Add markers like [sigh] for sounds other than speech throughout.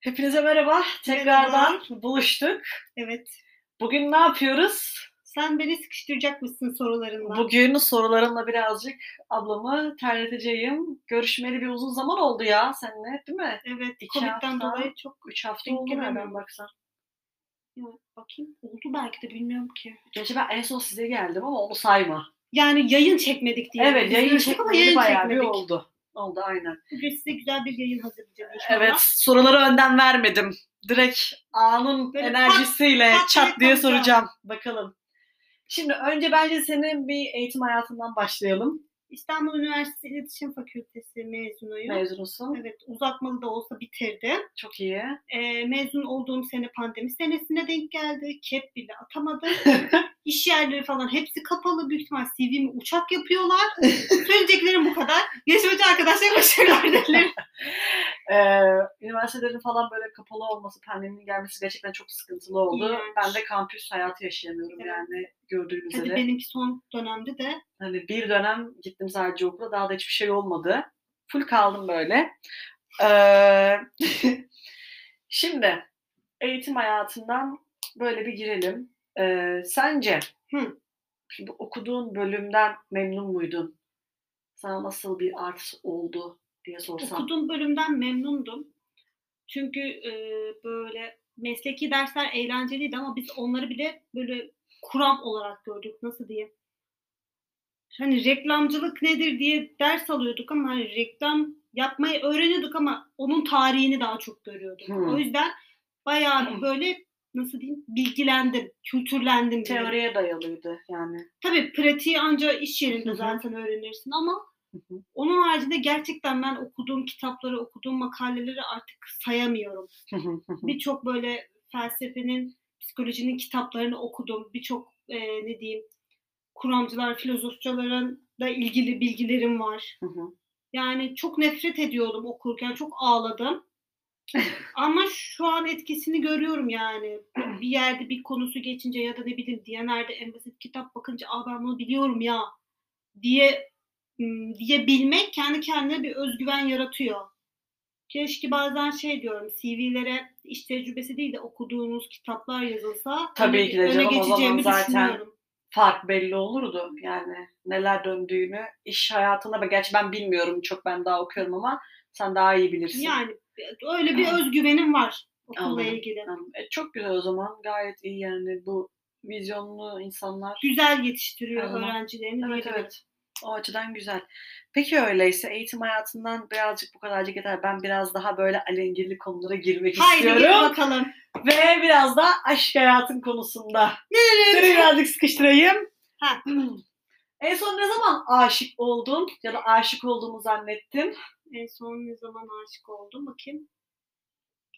Hepinize merhaba. Tekrardan buluştuk. Evet. Bugün ne yapıyoruz? Sen beni sıkıştıracakmışsın sorularınla. Bugün sorularımla birazcık ablamı terleteceğim. Görüşmeli bir uzun zaman oldu ya seninle değil mi? Evet. İki Covid'den hafta. dolayı çok... Üç hafta Denk oldu gelemedim. baksan. Ya, bakayım. Oldu belki de bilmiyorum ki. Gerçi ben en son size geldim ama onu sayma. Yani yayın çekmedik diye. evet yayın ama çekmeli bayağı bir çekmedik. oldu. Oldu aynen. Bugün size güzel bir yayın hazırlayacağım inşallah. Evet soruları önden vermedim. Direkt anın Böyle enerjisiyle pat pat çat diye konuşalım. soracağım. Bakalım. Şimdi önce bence senin bir eğitim hayatından başlayalım. İstanbul Üniversitesi İletişim Fakültesi mezunuyum. Mezunusun. Evet uzatmalı da olsa bitirdim. Çok iyi. Ee, mezun olduğum sene pandemi senesine denk geldi. Kep bile atamadım. [laughs] İş yerleri falan hepsi kapalı. Büyük ihtimal CV'mi uçak yapıyorlar. [laughs] Söyleyeceklerim bu kadar. Geçmeci arkadaşlar başarılar dilerim. [laughs] Ee, üniversitelerin falan böyle kapalı olması, pandeminin gelmesi gerçekten çok sıkıntılı oldu. İğrenç. Ben de kampüs hayatı yaşayamıyorum Evet. yani gördüğünüz Hadi üzere. benimki son dönemde de Hani bir dönem gittim sadece okula, daha da hiçbir şey olmadı. Full kaldım böyle. Ee, [laughs] şimdi eğitim hayatından böyle bir girelim. Ee, sence şimdi okuduğun bölümden memnun muydun? Sana nasıl bir art oldu diye sorsam. okuduğum bölümden memnundum. Çünkü e, böyle mesleki dersler eğlenceliydi ama biz onları bile böyle kuram olarak gördük. Nasıl diyeyim? Hani reklamcılık nedir diye ders alıyorduk ama hani reklam yapmayı öğreniyorduk ama onun tarihini daha çok görüyorduk. Hmm. O yüzden bayağı bir böyle nasıl diyeyim bilgilendim, kültürlendim. Teoriye dayalıydı yani. Tabii pratiği ancak iş yerinde Hı hı. zaten öğrenirsin ama onun haricinde gerçekten ben okuduğum kitapları, okuduğum makaleleri artık sayamıyorum. Birçok böyle felsefenin, psikolojinin kitaplarını okudum. Birçok e, ne diyeyim kuramcılar, filozofçuların da ilgili bilgilerim var. Yani çok nefret ediyordum okurken, çok ağladım. [laughs] Ama şu an etkisini görüyorum yani. Bir yerde bir konusu geçince ya da ne bileyim Diyaner'de en basit kitap bakınca Aa ben bunu biliyorum ya diye ım, diyebilmek kendi kendine bir özgüven yaratıyor. Keşke bazen şey diyorum CV'lere iş tecrübesi değil de okuduğunuz kitaplar yazılsa Tabii öne- ki de canım, o zaman zaten düşünüyorum. Fark belli olurdu yani neler döndüğünü iş hayatında. Gerçi ben bilmiyorum çok ben daha okuyorum ama sen daha iyi bilirsin. Yani öyle bir özgüvenim var okulla Anladım. ilgili. Tamam. E, çok güzel o zaman gayet iyi yani bu vizyonlu insanlar. Güzel yetiştiriyor Anladım. öğrencilerini. Evet evet. O açıdan güzel. Peki öyleyse eğitim hayatından birazcık bu kadarcık yeter. Ben biraz daha böyle alengirli konulara girmek Haydi istiyorum. bakalım. Ve biraz da aşk hayatın konusunda. Seni birazcık sıkıştırayım. Ha. [clears throat] En son ne zaman aşık oldun ya da aşık olduğumu zannettin? En son ne zaman aşık oldum bakayım.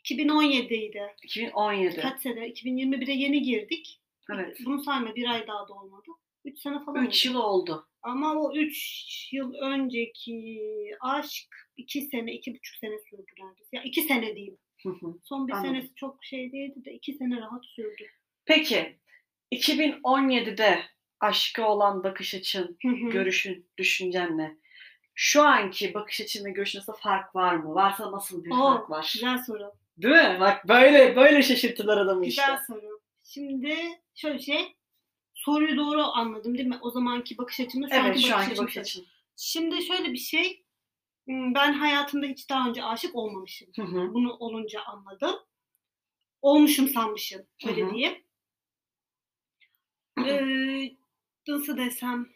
2017'ydi. 2017. Kaç sene? 2021'e yeni girdik. Evet. Bunu sayma bir ay daha da olmadı. 3 sene falan 3 oldu. yıl oldu. Ama o 3 yıl önceki aşk 2 sene, 2,5 sene sürdü neredeyse. Ya 2 sene diyeyim. Hı hı. Son bir Anladım. senesi çok şey değildi de 2 sene rahat sürdü. Peki 2017'de aşka olan bakış açın, Hı hı. görüşün, düşüncen ne? Şu anki bakış açın ve görüşün arasında fark var mı? Varsa nasıl bir Oo, fark var? Güzel soru. Değil mi? Bak böyle böyle şaşırttılar adamı işte. Güzel soru. Şimdi şöyle şey. Soruyu doğru anladım değil mi? O zamanki bakış açımla şu Evet anki şu bakış anki açım. bakış açın. Şimdi şöyle bir şey. Ben hayatımda hiç daha önce aşık olmamışım. Hı hı. Bunu olunca anladım. Olmuşum sanmışım. Öyle Hı hı. diyeyim. Ee, nasıl desem.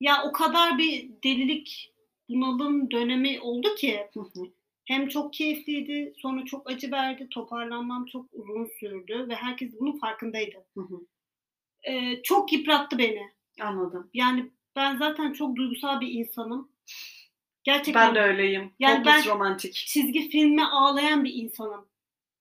Ya o kadar bir delilik bunalım dönemi oldu ki. Hı hı. Hem çok keyifliydi, sonra çok acı verdi. Toparlanmam çok uzun sürdü ve herkes bunun farkındaydı. Hı hı. Ee, çok yıprattı beni. Anladım. Yani ben zaten çok duygusal bir insanım. Gerçekten Ben de öyleyim. Yani Hopeless ben- romantik. çizgi filme ağlayan bir insanım.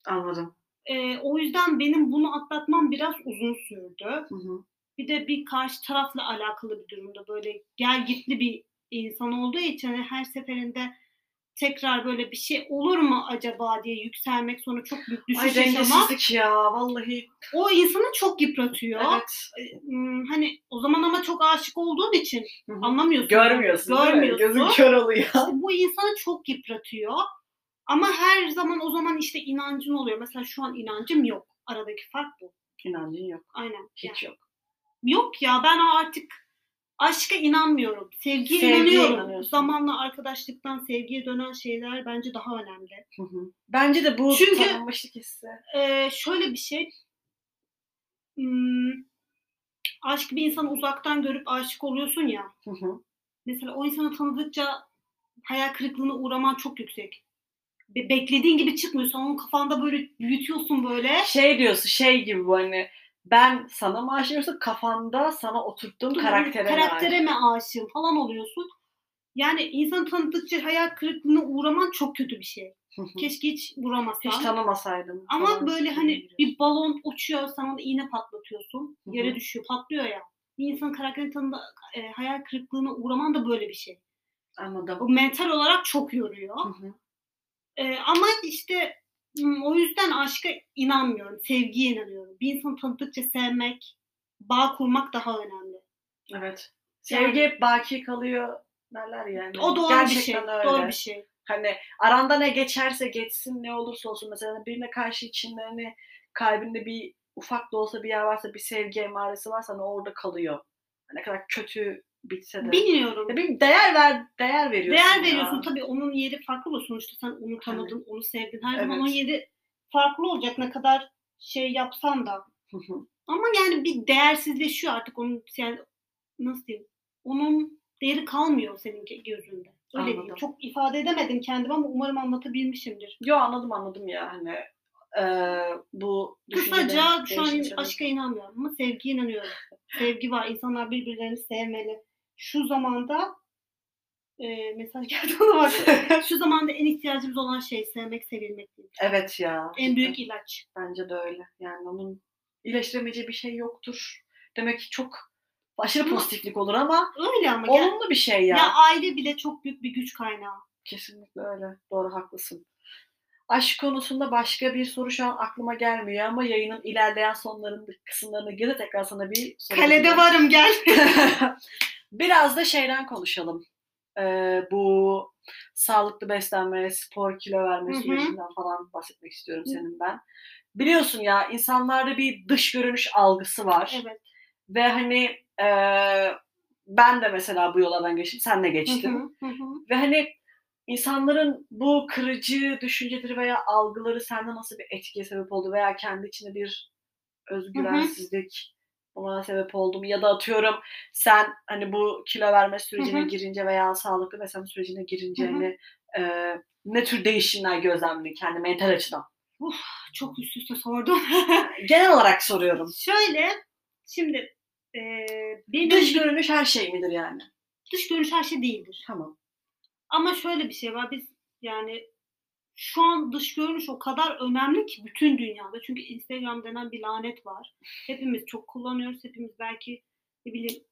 Anladım. Ee, o yüzden benim bunu atlatmam biraz uzun sürdü. Hı hı. Bir de bir karşı tarafla alakalı bir durumda böyle gel gitli bir insan olduğu için her seferinde tekrar böyle bir şey olur mu acaba diye yükselmek sonra çok büyük Ay düşüş yaşamak dengesizlik ya vallahi. o insanı çok yıpratıyor. Evet. Hmm, Hani o zaman ama çok aşık olduğun için Hı hı. anlamıyorsun. Görmüyorsun. Görmüyorsun. Gözün kör oluyor. İşte bu insanı çok yıpratıyor. Ama her zaman o zaman işte inancın oluyor. Mesela şu an inancım yok. Aradaki fark bu. İnancın yok. Aynen. Hiç yok. Yok ya ben artık aşka inanmıyorum. Sevgiye, Sevgiye inanıyorum. inanıyorsun. Zamanla arkadaşlıktan sevgiye dönen şeyler bence daha önemli. Hı hı. Bence de bu Çünkü- tanınmışlık hissi. Ee, şöyle bir şey. Hmm, aşk bir insanı uzaktan görüp aşık oluyorsun ya. Hı hı. Mesela o insanı tanıdıkça hayal kırıklığına uğraman çok yüksek. Be- beklediğin gibi çıkmıyorsa onun kafanda böyle büyütüyorsun böyle. Şey diyorsun şey gibi bu hani ben sana mı aşık yoksa kafanda sana oturttuğum karaktere, mi karaktere aşık? mi aşığım falan oluyorsun. Yani insan tanıdıkça hayal kırıklığına uğraman çok kötü bir şey. Keşke hiç uğramasan. Hiç tanımasaydım. Ama falan böyle hani bir balon uçuyor, sana da iğne patlatıyorsun. Yere düşüyor, patlıyor ya. Bir insanın karakterini tanıda e, hayal kırıklığına uğraman da böyle bir şey. O Anladım. mental olarak çok yoruyor. Hı hı. E, ama işte o yüzden aşka inanmıyorum. Sevgiye inanıyorum. Bir insanı tanıdıkça sevmek, bağ kurmak daha önemli. Evet. Sevgi Yani- hep baki kalıyor derler yani. O doğru bir şey. Gerçekten öyle. Doğru bir şey. Hani aranda ne geçerse geçsin ne olursa olsun mesela birine karşı içinde hani kalbinde bir ufak da olsa bir yer varsa bir sevgi emaresi varsa hani orada kalıyor. Ne kadar kötü bitse de. Bilmiyorum. Ya bir değer ver değer veriyorsun. Değer ya. veriyorsun tabii onun yeri farklı olur sonuçta sen onu tanıdın, onu sevdin. Her zaman Evet. onun yeri farklı olacak ne kadar şey yapsan da. Hı hı. Ama yani bir değersizleşiyor artık onun yani nasıl diyeyim? Onun değeri kalmıyor senin gözünde. Öyle diyeyim. Anladım. Çok ifade edemedim kendimi ama umarım anlatabilmişimdir. Yo anladım anladım ya hani eee, bu Kısaca şu an aşka inanmıyorum ama sevgiye inanıyorum. Sevgi var. İnsanlar birbirlerini sevmeli. Şu zamanda e, mesaj [laughs] geldi ona bak. [laughs] Şu zamanda en ihtiyacımız olan şey sevmek, sevilmek değil. Evet ya. En büyük ilaç. Bence de öyle. Yani onun iyileştiremeyeceği bir şey yoktur. Demek ki çok aşırı pozitiflik olur ama Öyle ama olumlu bir şey ya. ya aile bile çok büyük bir güç kaynağı. Kesinlikle öyle. Doğru haklısın. Aşk konusunda başka bir soru şu an aklıma gelmiyor ama yayının ilerleyen sonlarında kısımlarına göre tekrar sana bir soru Kalede varım gel. [laughs] Biraz da şeyden konuşalım. Ee, bu sağlıklı beslenme, spor, kilo verme Hı hı. sürecinden falan bahsetmek istiyorum Hı. senin ben. Biliyorsun ya insanlarda bir dış görünüş algısı var. evet. Ve hani e, ben de mesela bu yoldan geçtim, sen de geçtin. Hı hı, hı hı. Ve hani insanların bu kırıcı düşünceleri veya algıları sende nasıl bir etkiye sebep oldu veya kendi içinde bir özgüvensizlik ona sebep oldu mu? Ya da atıyorum sen hani bu kilo verme sürecine Hı hı. girince veya sağlıklı beslenme sürecine girince hani e, ne tür değişimler gözlemledin kendi mental açıdan? Çok üst üste sordum. [laughs] Genel olarak soruyorum. Şöyle şimdi e, benim Dış görünüş her şey midir yani? dış görünüş her şey değildir. Tamam. Ama şöyle bir şey var. Biz yani şu an dış görünüş o kadar önemli ki bütün dünyada. Çünkü Instagram denen bir lanet var. Hepimiz çok kullanıyoruz. Hepimiz belki ne bileyim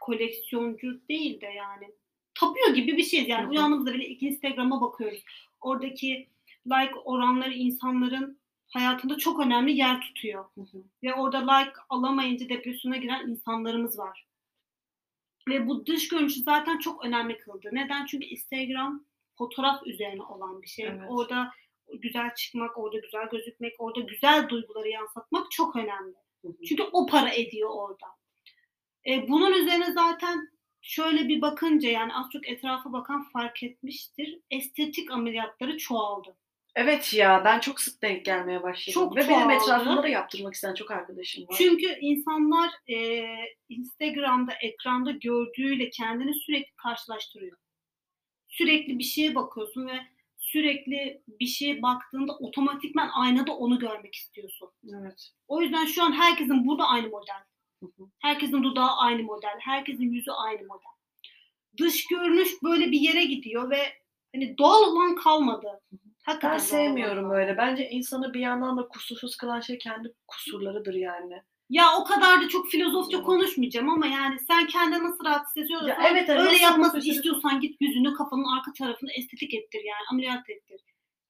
koleksiyoncu değil de yani tapıyor gibi bir şeyiz. Yani hı. uyandığımızda bile Instagram'a bakıyoruz. Oradaki like oranları insanların hayatında çok önemli yer tutuyor. Hı hı. Ve orada like alamayınca depresyona giren insanlarımız var. Ve bu dış görünüşü zaten çok önemli kıldı. Neden? Çünkü Instagram fotoğraf üzerine olan bir şey. Evet. Orada güzel çıkmak, orada güzel gözükmek, orada güzel duyguları yansıtmak çok önemli. Hı hı. Çünkü o para ediyor orada. E, bunun üzerine zaten şöyle bir bakınca yani az çok etrafa bakan fark etmiştir. Estetik ameliyatları çoğaldı. Evet ya ben çok sık denk gelmeye başladım. Çok Ve benim çoğaldı. etrafımda da yaptırmak isteyen çok arkadaşım var. Çünkü insanlar e, Instagram'da ekranda gördüğüyle kendini sürekli karşılaştırıyor. Sürekli bir şeye bakıyorsun ve sürekli bir şeye baktığında otomatikman aynada onu görmek istiyorsun. Evet. O yüzden şu an herkesin burada aynı model. Herkesin dudağı aynı model. Herkesin yüzü aynı model. Dış görünüş böyle bir yere gidiyor ve hani doğal olan kalmadı. Hakikaten Ben sevmiyorum olan. öyle. Bence insanı bir yandan da kusursuz kılan şey kendi kusurlarıdır yani. Ya o kadar da çok filozofça Evet. konuşmayacağım ama yani sen kendini nasıl rahat hissediyorsan Ya evet, evet, öyle yapmasını istiyorsan git yüzünü kafanın arka tarafını estetik ettir yani ameliyat ettir.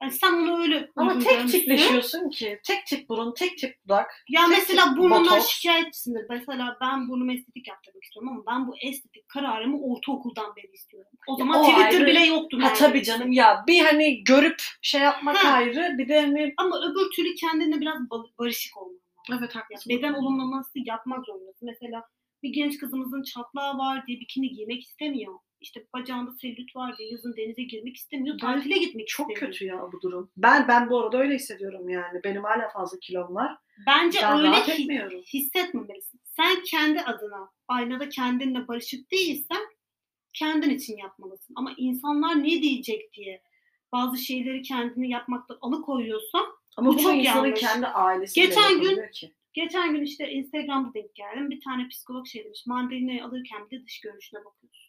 Yani sen onu öyle Ama tek tipleşiyorsun ki. Tek tip burun, tek tip dudak. Ya tek mesela botoks. şikayetçisindir. Mesela ben burnumu estetik yaptırmak istiyorum ama ben bu estetik kararımı ortaokuldan beri istiyorum. O zaman o Twitter ayrı. bile yoktu. Ha tabii canım ya bir hani görüp şey yapmak Ha. ayrı bir de hani Ama öbür türlü kendine biraz ba- barışık olman evet Ya haklısın. beden olumlaması yapmak zorundasın. Mesela bir genç kızımızın çatlağı var diye bikini giymek istemiyor. İşte bacağında selülit var diye yazın denize girmek istemiyor. Tatile gitmek Çok istemiyor. kötü ya bu durum. Ben ben bu arada öyle hissediyorum yani. Benim hala fazla kilom var. Bence Ben öyle rahat hi- etmiyorum. hissetmemelisin. Sen kendi adına aynada kendinle barışık değilsen kendin için yapmalısın. Ama insanlar ne diyecek diye bazı şeyleri kendini yapmaktan alıkoyuyorsan Ama Bu bu çok insanın yanlış. kendi ailesi Geçen gün- ki. Geçen gün işte Instagram'da denk geldim. Bir tane psikolog şey demiş. Mandalina'yı alırken bir de dış görünüşüne bakıyorsun.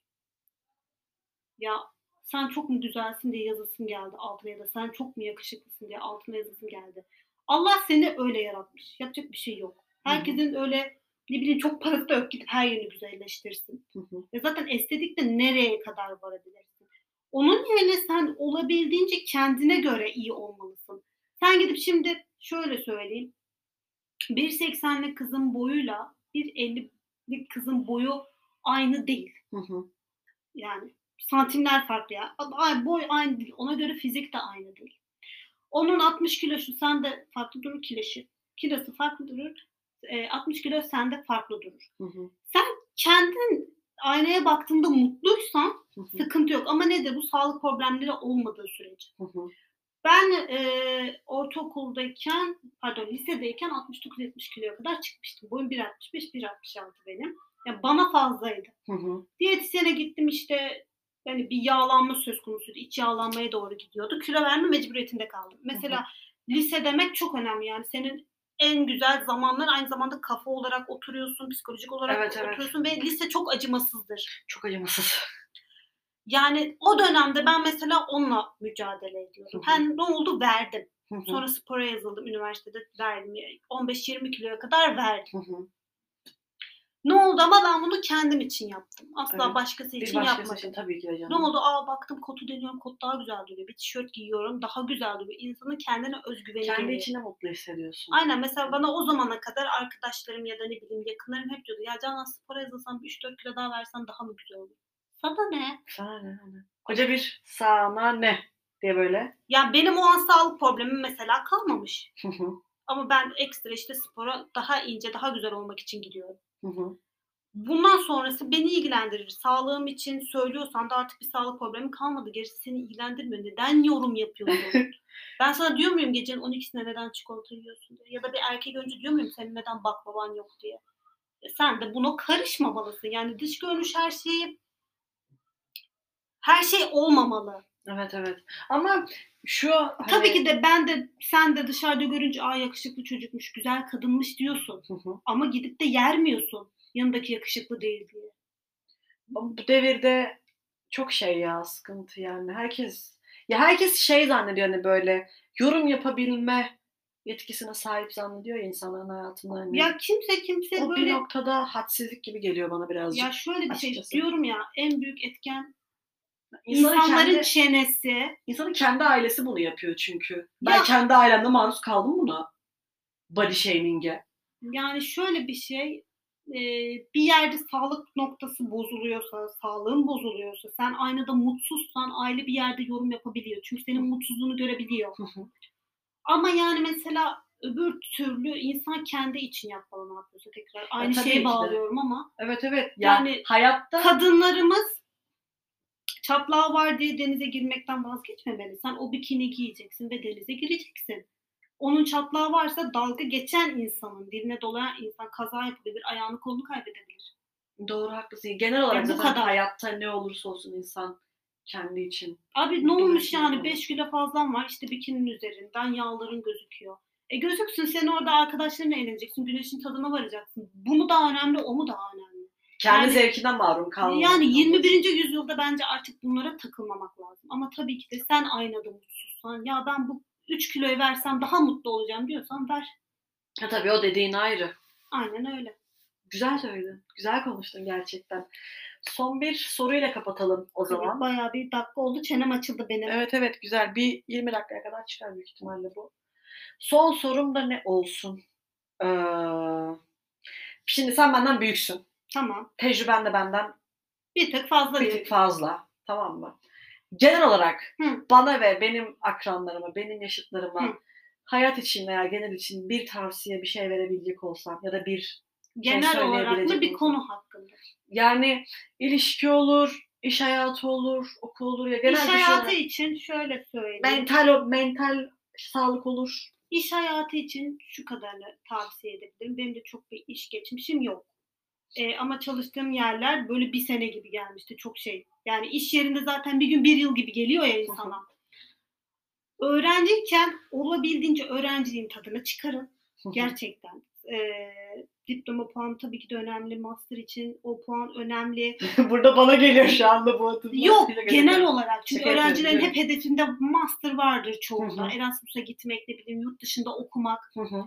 Ya sen çok mu güzelsin diye yazısın geldi altına ya da sen çok mu yakışıklısın diye altına yazısın geldi. Allah seni öyle yaratmış. Yapacak bir şey yok. Herkesin öyle ne bileyim çok parası da yok gidip her yerini güzelleştirsin. Ve zaten estetik de nereye kadar varabilirsin? Onun yerine sen olabildiğince kendine göre iyi olmalısın. Sen gidip şimdi şöyle söyleyeyim. 1.80'lik kızın boyuyla 1.50'lik kızın boyu aynı değil. Hı hı. Yani santimler farklı ya. Ay, Boy aynı değil. Ona göre fizik de aynı değil. Onun 60 kilosu sende farklı durur kilosu. Kilosu farklı durur. E, 60 kilo sende farklı durur. Hı hı. Kendin aynaya baktığında mutluysan Hı hı. sıkıntı yok. Ama nedir? Bu sağlık problemleri olmadığı sürece. Hı hı. Ben e, ortaokuldayken, pardon lisedeyken 69-70 kiloya kadar çıkmıştım. Boyum 1.65-1.66 benim. Yani bana fazlaydı. Hı hı. Diyetisyene gittim işte yani bir yağlanma söz konusuydu. İç yağlanmaya doğru gidiyordu. Kilo verme mecburiyetinde kaldım. Mesela lise demek çok önemli yani senin en güzel zamanlar aynı zamanda kafa olarak oturuyorsun, psikolojik olarak Evet, evet. oturuyorsun ve lise çok acımasızdır. Çok acımasız. Yani o dönemde ben mesela onunla mücadele ediyordum. Hı hı. Ben ne oldu? Verdim. Sonra spora yazıldım. Üniversitede verdim. 15-20 kiloya kadar verdim. Ne oldu ama ben bunu kendim için yaptım. Asla Evet. başkası Bir için başkası yapmadım. için tabii ki de canım. Ne oldu? Aa baktım kotu deniyorum. Kot daha güzel duruyor. Bir tişört giyiyorum. Daha güzel duruyor. İnsanın kendine özgüveni Kendi geliyor. içinde mutlu hissediyorsun. Aynen mesela bana o zamana kadar arkadaşlarım ya da ne bileyim yakınlarım hep diyordu. Ya Canan spora yazılsam 3-4 kilo daha versen daha mı güzel olur? Sana ne? Sana ne? hani? Koca bir sana ne diye böyle. Ya benim o an sağlık problemim mesela kalmamış. Hı hı. Ama ben ekstra işte spora daha ince, daha güzel olmak için gidiyorum. Hı hı. Bundan sonrası beni ilgilendirir. Sağlığım için söylüyorsan da artık bir sağlık problemi kalmadı. Gerisi seni ilgilendirmiyor. Neden yorum yapıyorsun? [laughs] ben sana diyor muyum gecenin 12'sinde neden çikolata yiyorsun diye? Ya da bir erkek önce diyor muyum senin neden baklavan yok diye? E sen de buna karışmamalısın. Yani dış görünüş her şeyi her şey olmamalı. Evet evet. Ama şu hani... Tabii ki de ben de sen de dışarıda görünce aa yakışıklı çocukmuş, güzel kadınmış diyorsun. Hı hı. Ama gidip de yermiyorsun. Yanındaki yakışıklı değil diye. bu devirde çok şey ya sıkıntı yani. Herkes ya herkes şey zannediyor hani böyle yorum yapabilme yetkisine sahip zannediyor ya insanların hayatında. Hani. Ya kimse kimse o bir böyle noktada hadsizlik gibi geliyor bana birazcık. ya şöyle bir açıkçası. şey diyorum ya en büyük etken İnsanın insanların kendi, çenesi. insanın kendi ailesi bunu yapıyor çünkü. Ben Ya- kendi ailemde maruz kaldım buna. Body shaming'e. Yani şöyle bir şey e, bir yerde sağlık noktası bozuluyorsa, sağlığın bozuluyorsa, sen aynada mutsuzsan aile bir yerde yorum yapabiliyor. Çünkü senin mutsuzluğunu görebiliyor. Hı hı. Ama yani mesela öbür türlü insan kendi için yapmalı ne yapıyorsa tekrar. Aynı tabii ki şeye de. bağlıyorum ama evet evet. Yani, Yani hayatta kadınlarımız çatlağı var diye denize girmekten vazgeçmemeli. Sen o bikini giyeceksin ve denize gireceksin. Onun çatlağı varsa dalga geçen insanın, diline dolayan insan kaza yapabilir, ayağını kolunu kaybedebilir. doğru haklısın. Genel olarak bu zaten kadar. hayatta ne olursa olsun insan kendi için. Abi ne olmuş yani olmaz. 5 kilo fazlan var işte bikinin üzerinden yağların gözüküyor. E gözüksün sen orada arkadaşlarınla eğleneceksin, güneşin tadına varacaksın. Bu mu daha önemli, o mu daha önemli? Kendi Yani- zevkinden mahrum kalmamak. Yani lazım. 21. yüzyılda bence artık bunlara takılmamak lazım. Ama tabii ki de sen aynada mutsuzsan, ya ben bu 3 kiloyu versem daha mutlu olacağım diyorsan ver. Ha, tabii o dediğin ayrı. Aynen öyle. Güzel söyledin. Güzel konuştun gerçekten. Son bir soruyla kapatalım o zaman. Evet, bayağı bir dakika oldu. Çenem açıldı benim. Evet evet güzel. Bir 20 dakikaya kadar çıkar büyük ihtimalle bu. Son sorum da ne olsun? Ee, şimdi sen benden büyüksün. Tamam. Tecrüben de benden Bir tık fazla bir tık fazla. Tamam mı? Genel olarak Hı. bana ve benim akranlarıma, benim yaşıtlarıma Hı. hayat için veya genel için bir tavsiye, bir şey verebilecek olsam ya da bir genel olarak mı bir olsam. konu hakkında? yani ilişki olur, iş hayatı olur, okul olur ya genel İş şey hayatı olarak- için şöyle söyleyeyim. mental mental sağlık olur. İş hayatı için şu kadarını tavsiye edebilirim. Benim de çok bir iş geçmişim yok. Ee, ama çalıştığım yerler böyle bir sene gibi gelmişti. Çok şey. Yani iş yerinde zaten bir gün bir yıl gibi geliyor ya insana. [laughs] Öğrenciyken olabildiğince öğrenciliğin tadını çıkarın. [laughs] Gerçekten. Ee, diploma puanı tabii ki de önemli. Master için o puan önemli. [laughs] Burada bana geliyor şu anda bu adım. Yok genel olarak. Çünkü Şaka öğrencilerin hep hedefinde master vardır çoğunda. Erasmus'a gitmek, ne bileyim yurt dışında okumak. Hı hı.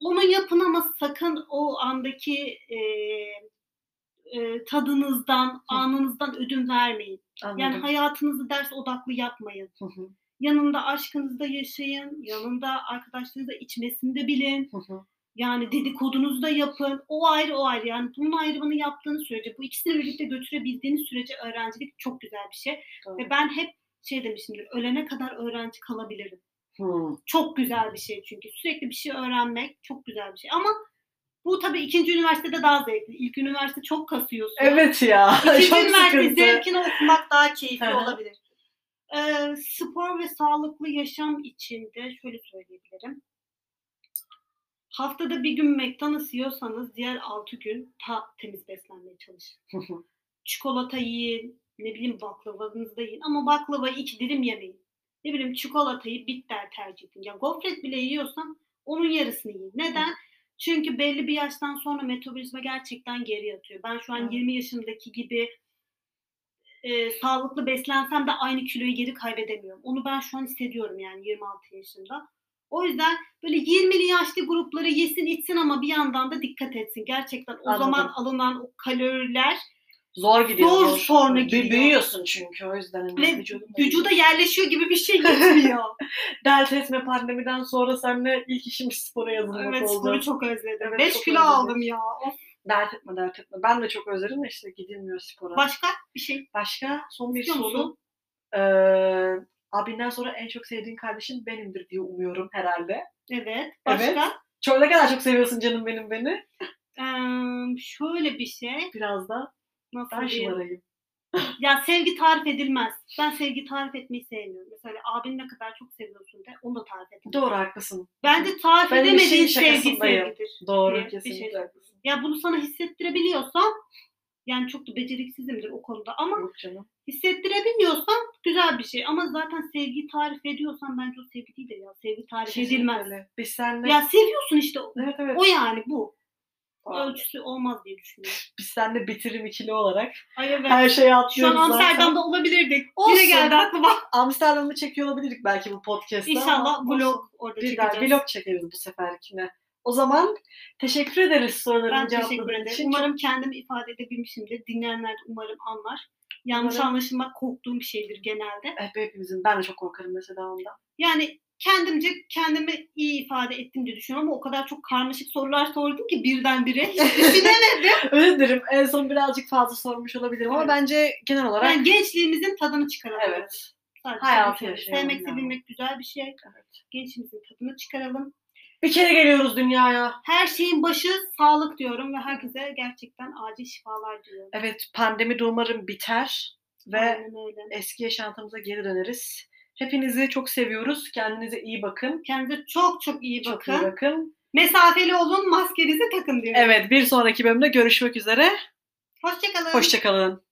Onu yapın ama sakın o andaki e, e, tadınızdan, anınızdan ödün vermeyin. Anladım. Yani hayatınızı ders odaklı yapmayın. Hı hı. Yanında aşkınızda yaşayın, yanında arkadaşlarınızla içmesini de bilin. Hı hı. Yani dedikodunuzu da yapın. O ayrı o ayrı. Yani bunun ayrımını yaptığınız sürece, bu ikisini birlikte götürebildiğiniz sürece öğrencilik çok güzel bir şey. Doğru. Ve ben hep şey demişimdir, ölene kadar öğrenci kalabilirim. Hı. Çok güzel bir şey çünkü. Sürekli bir şey öğrenmek çok güzel bir şey. Ama bu tabii ikinci üniversitede daha zevkli. İlk üniversite çok kasıyorsun. Evet ya. [laughs] İkinci çok üniversite sıkıntı. zevkini okumak daha keyifli olabilir. Ee, spor ve sağlıklı yaşam içinde şöyle söyleyebilirim. Haftada bir gün McDonald's yiyorsanız diğer 6 gün ta temiz beslenmeye çalışın. Çikolata yiyin, ne bileyim baklavanızı da yiyin ama baklavayı iki dilim yemeyin. Ne bileyim çikolatayı bitter tercih edin. Ya gofret bile yiyorsan onun yarısını yiyin. Neden? Çünkü belli bir yaştan sonra metabolizma gerçekten geri yatıyor. Ben şu an Evet. 20 yaşımdaki gibi e, sağlıklı beslensem de aynı kiloyu geri kaybedemiyorum. Onu ben şu an hissediyorum yani 26 yaşında. O yüzden böyle 20'li yaşlı grupları yesin içsin ama bir yandan da dikkat etsin. Gerçekten o Anladım. zaman alınan o kaloriler Zor gidiyor. Zor sonra Bü- gidiyor. Büyüyorsun çünkü o yüzden. hani ve da vücuda yerleşiyor gibi bir şey [laughs] gitmiyor. Dert etme pandemiden sonra seninle ilk işimiz spora yazılmak evet oldu. sporu çok özledim. Evet, 5 çok kilo özledim. aldım ya. Dert etme dert etme. Ben de çok özledim de işte gidilmiyor spora. Başka bir şey. Başka son bir İstiyor soru. musun? Ee, abinden sonra en çok sevdiğin kardeşin benimdir diye umuyorum herhalde. Evet. Başka? Evet. Çok ne kadar çok seviyorsun canım benim beni. Eee, şöyle bir şey. Biraz da Nasıl ben şımarayım. [laughs] Ya sevgi tarif edilmez. Ben sevgi tarif etmeyi sevmiyorum. Mesela abini ne kadar çok seviyorsun de onu da tarif et. Doğru haklısın. Bence tarif Ben de bir edemediğin sevgi sevgidir. Doğru diye bir kesinlikle şey. haklısın. Ya bunu sana hissettirebiliyorsam yani çok da beceriksizimdir o konuda ama Yok canım. hissettirebiliyorsam güzel bir şey. Ama zaten sevgiyi tarif ediyorsan bence o sevgi değildir ya. Sevgi tarif edilmez. Kesinlikle. Biz seninle Ya seviyorsun işte. evet evet. O yani bu. Aa, Ölçüsü olmaz diye düşünüyorum. [laughs] Biz seninle bitirim ikili olarak Ay evet. her şeyi Şu an atlıyoruz zaten. Amsterdam'da olabilirdik. Olsun. Yine geldi aklıma. [laughs] Amsterdam'ı çekiyor olabilirdik belki bu podcast'ta. İnşallah ama vlog olsun. orada Bir daha çekeceğiz. vlog çekeriz bu seferkine. O zaman teşekkür ederiz Ben teşekkür cevapladığın ederim. için. Umarım kendimi ifade edebilmişimdir. Dinleyenler de umarım anlar. Yanlış Umarım. anlaşılmak korktuğum bir şeydir genelde. Hep hepimizin. Ben de çok korkarım mesela ondan. Yani kendimce kendimi iyi ifade ettim diye düşünüyorum ama o kadar çok karmaşık sorular sordum ki birdenbire hiç [laughs] düşünemedim. Özür dilerim. En son birazcık fazla sormuş olabilirim ama Evet. bence genel olarak yani gençliğimizin tadını çıkaralım. evet. Sadece Hayatı yaşayalım Sevmek, yani. sevilmek güzel bir şey. Evet. Gençliğimizin tadını çıkaralım. Bir kere geliyoruz dünyaya. Her şeyin başı sağlık diyorum ve herkese gerçekten acil şifalar diliyorum. Evet pandemi de umarım biter ve eski yaşantımıza geri döneriz. Hepinizi çok seviyoruz. Kendinize iyi bakın. Kendinize çok çok iyi Çok bakın. iyi bakın. Mesafeli olun, maskenizi takın diyorum. Evet bir sonraki bölümde görüşmek üzere. Hoşçakalın. Hoşçakalın.